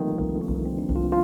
Thank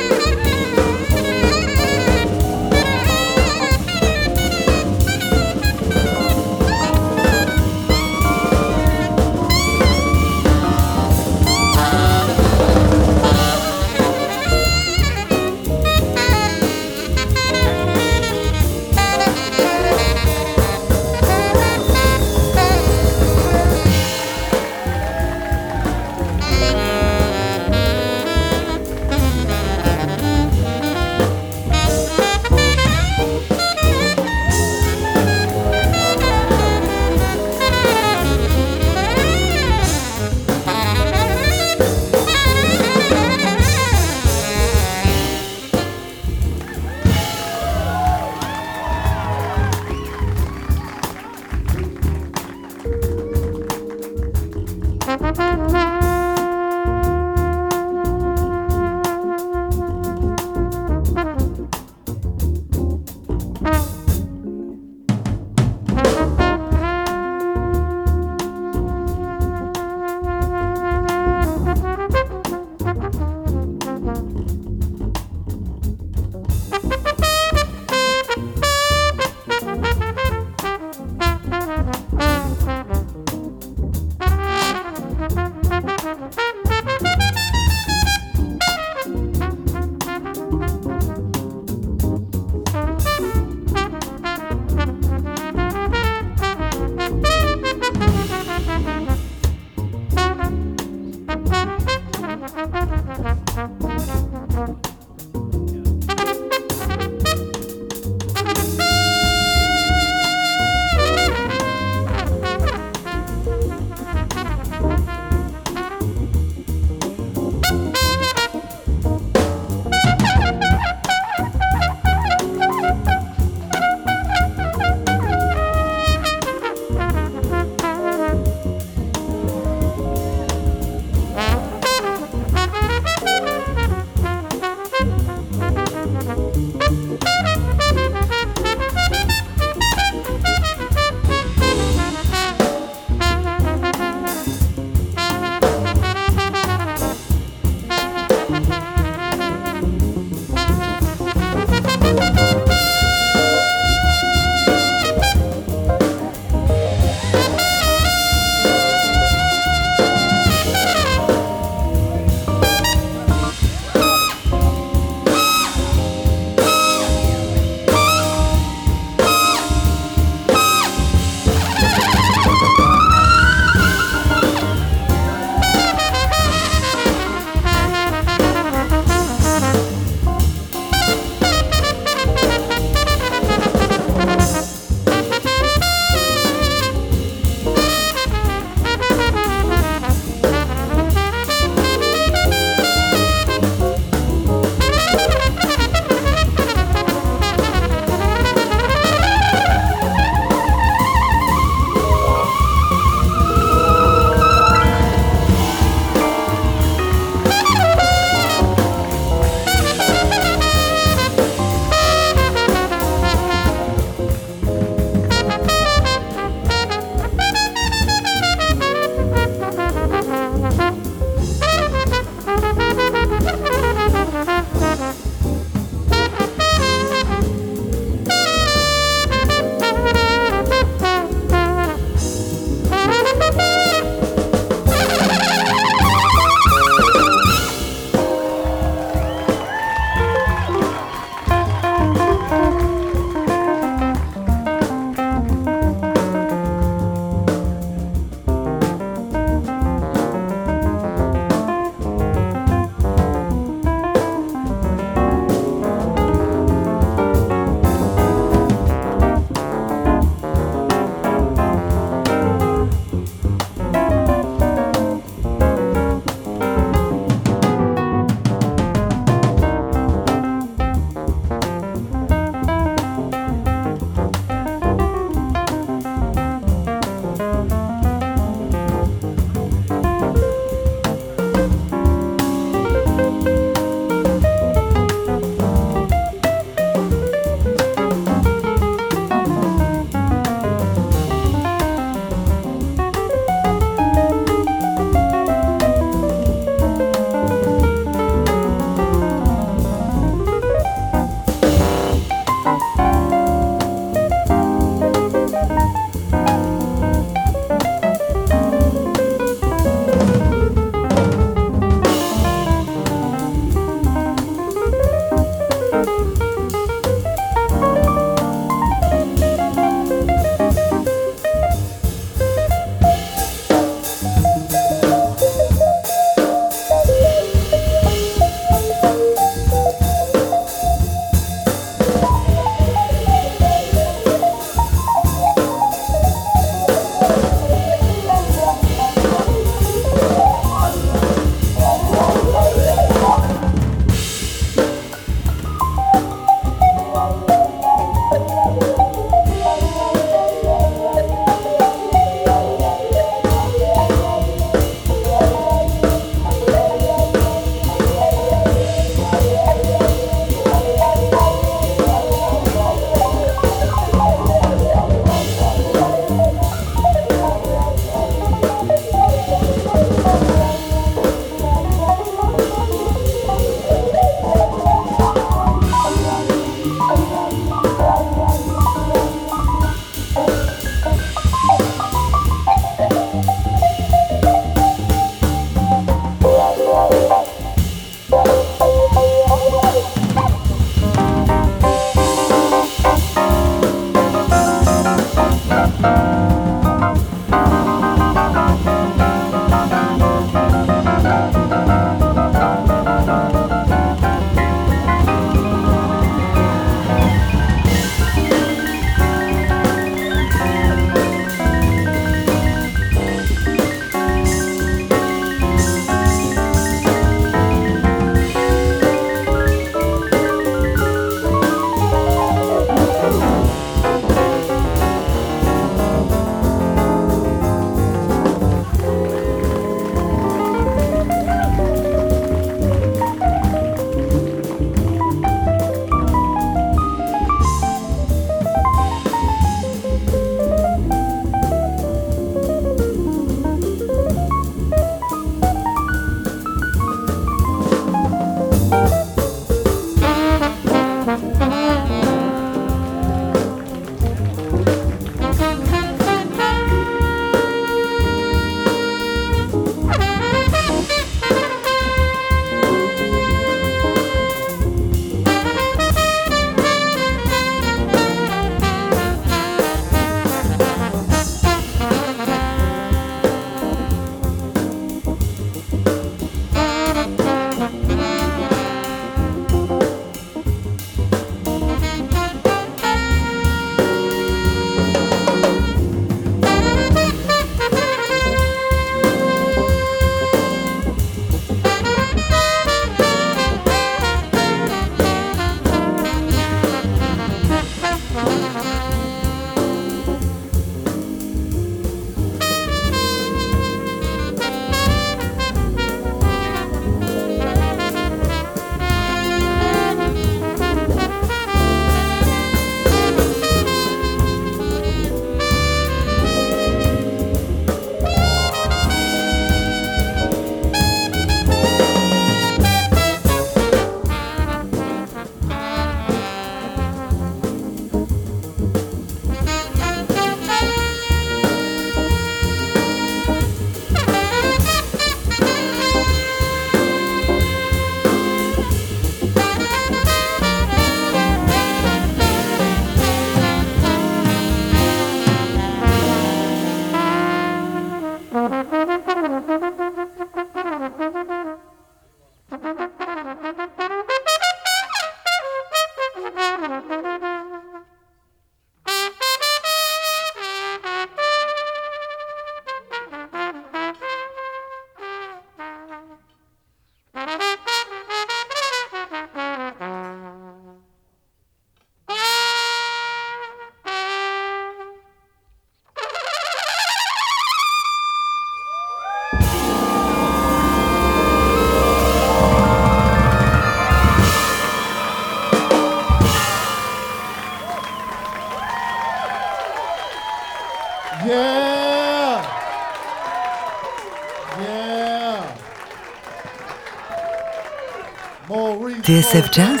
TSF Jazz.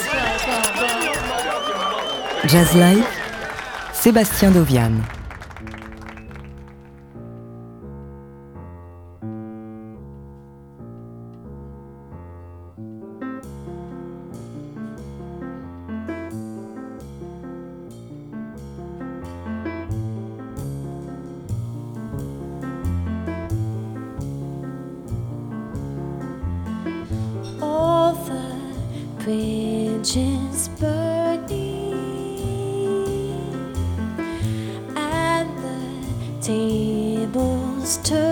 Jazz Live. Sébastien Dovian to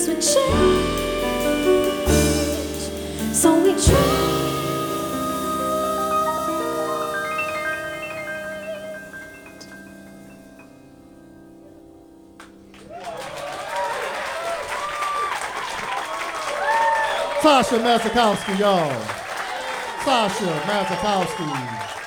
things would change. So we tried. Sasha Masakowski, y'all. Sasha Masakowski.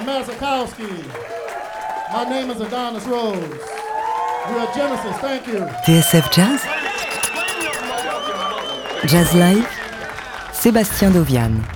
Mazakowski. My name is Adonis Rose. We are Genesis. Thank you. TSF Jazz Jazz Live Sébastien Dovian.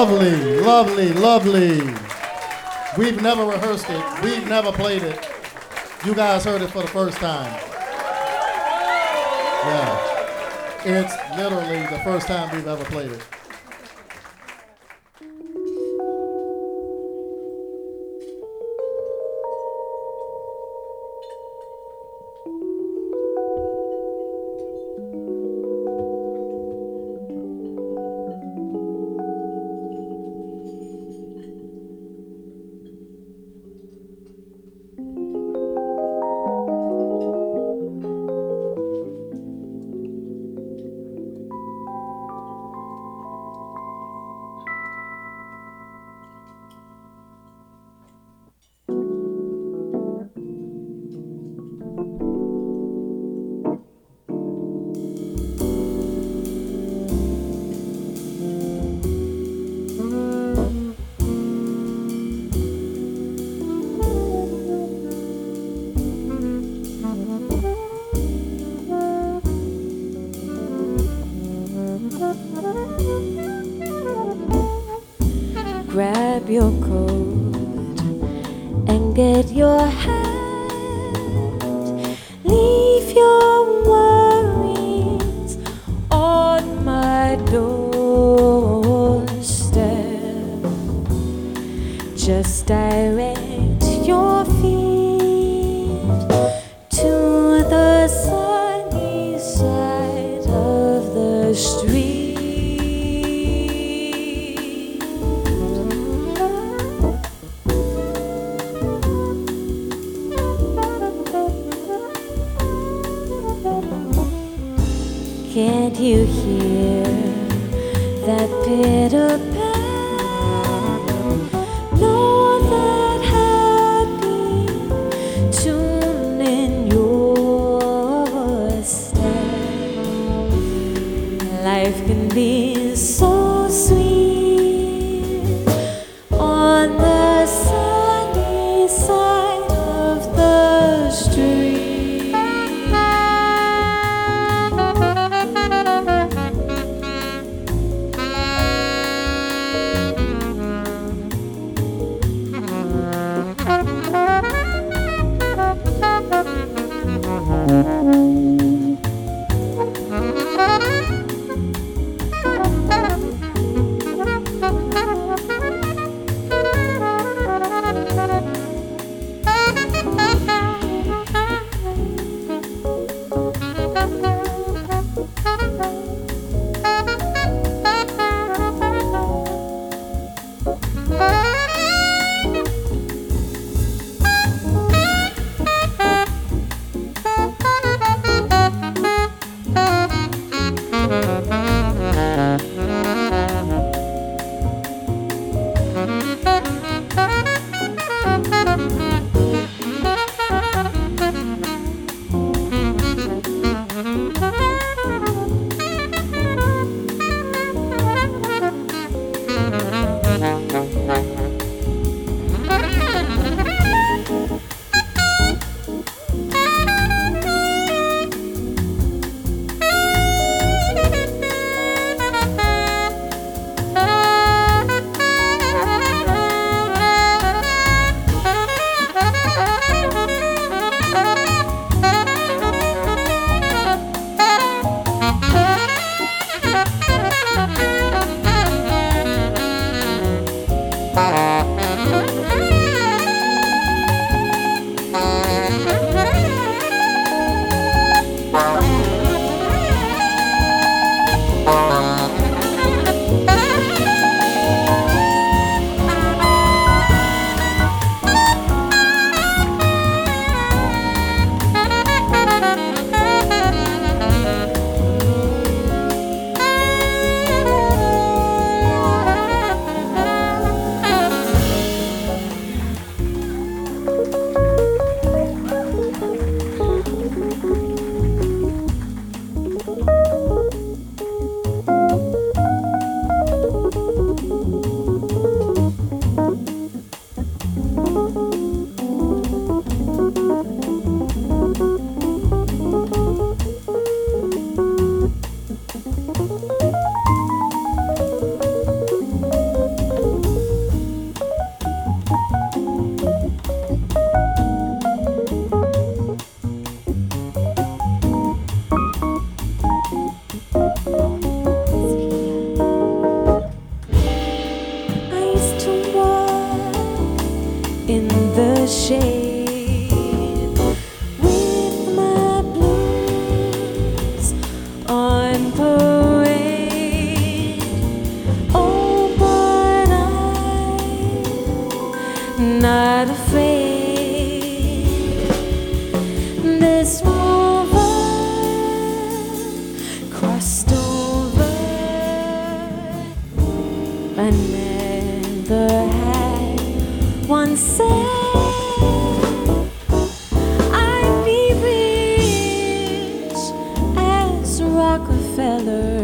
Lovely, lovely, lovely. We've never rehearsed it. We've never played it. You guys heard it for the first time. Yeah. It's literally the first time we've ever played it. never had one Rockefeller,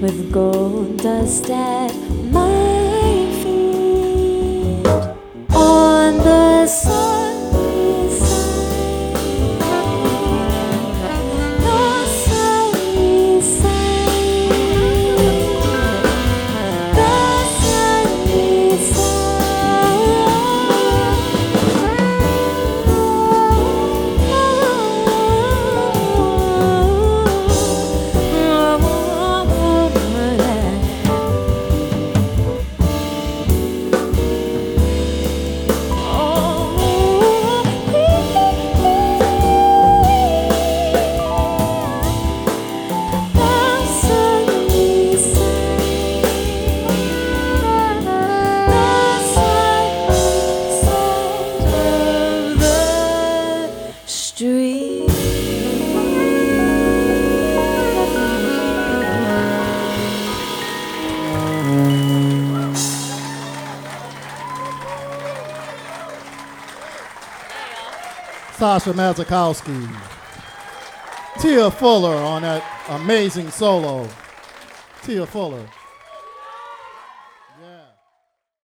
with gold dust at Sasha Masakowski. Tia Fuller on that amazing solo. Tia Fuller.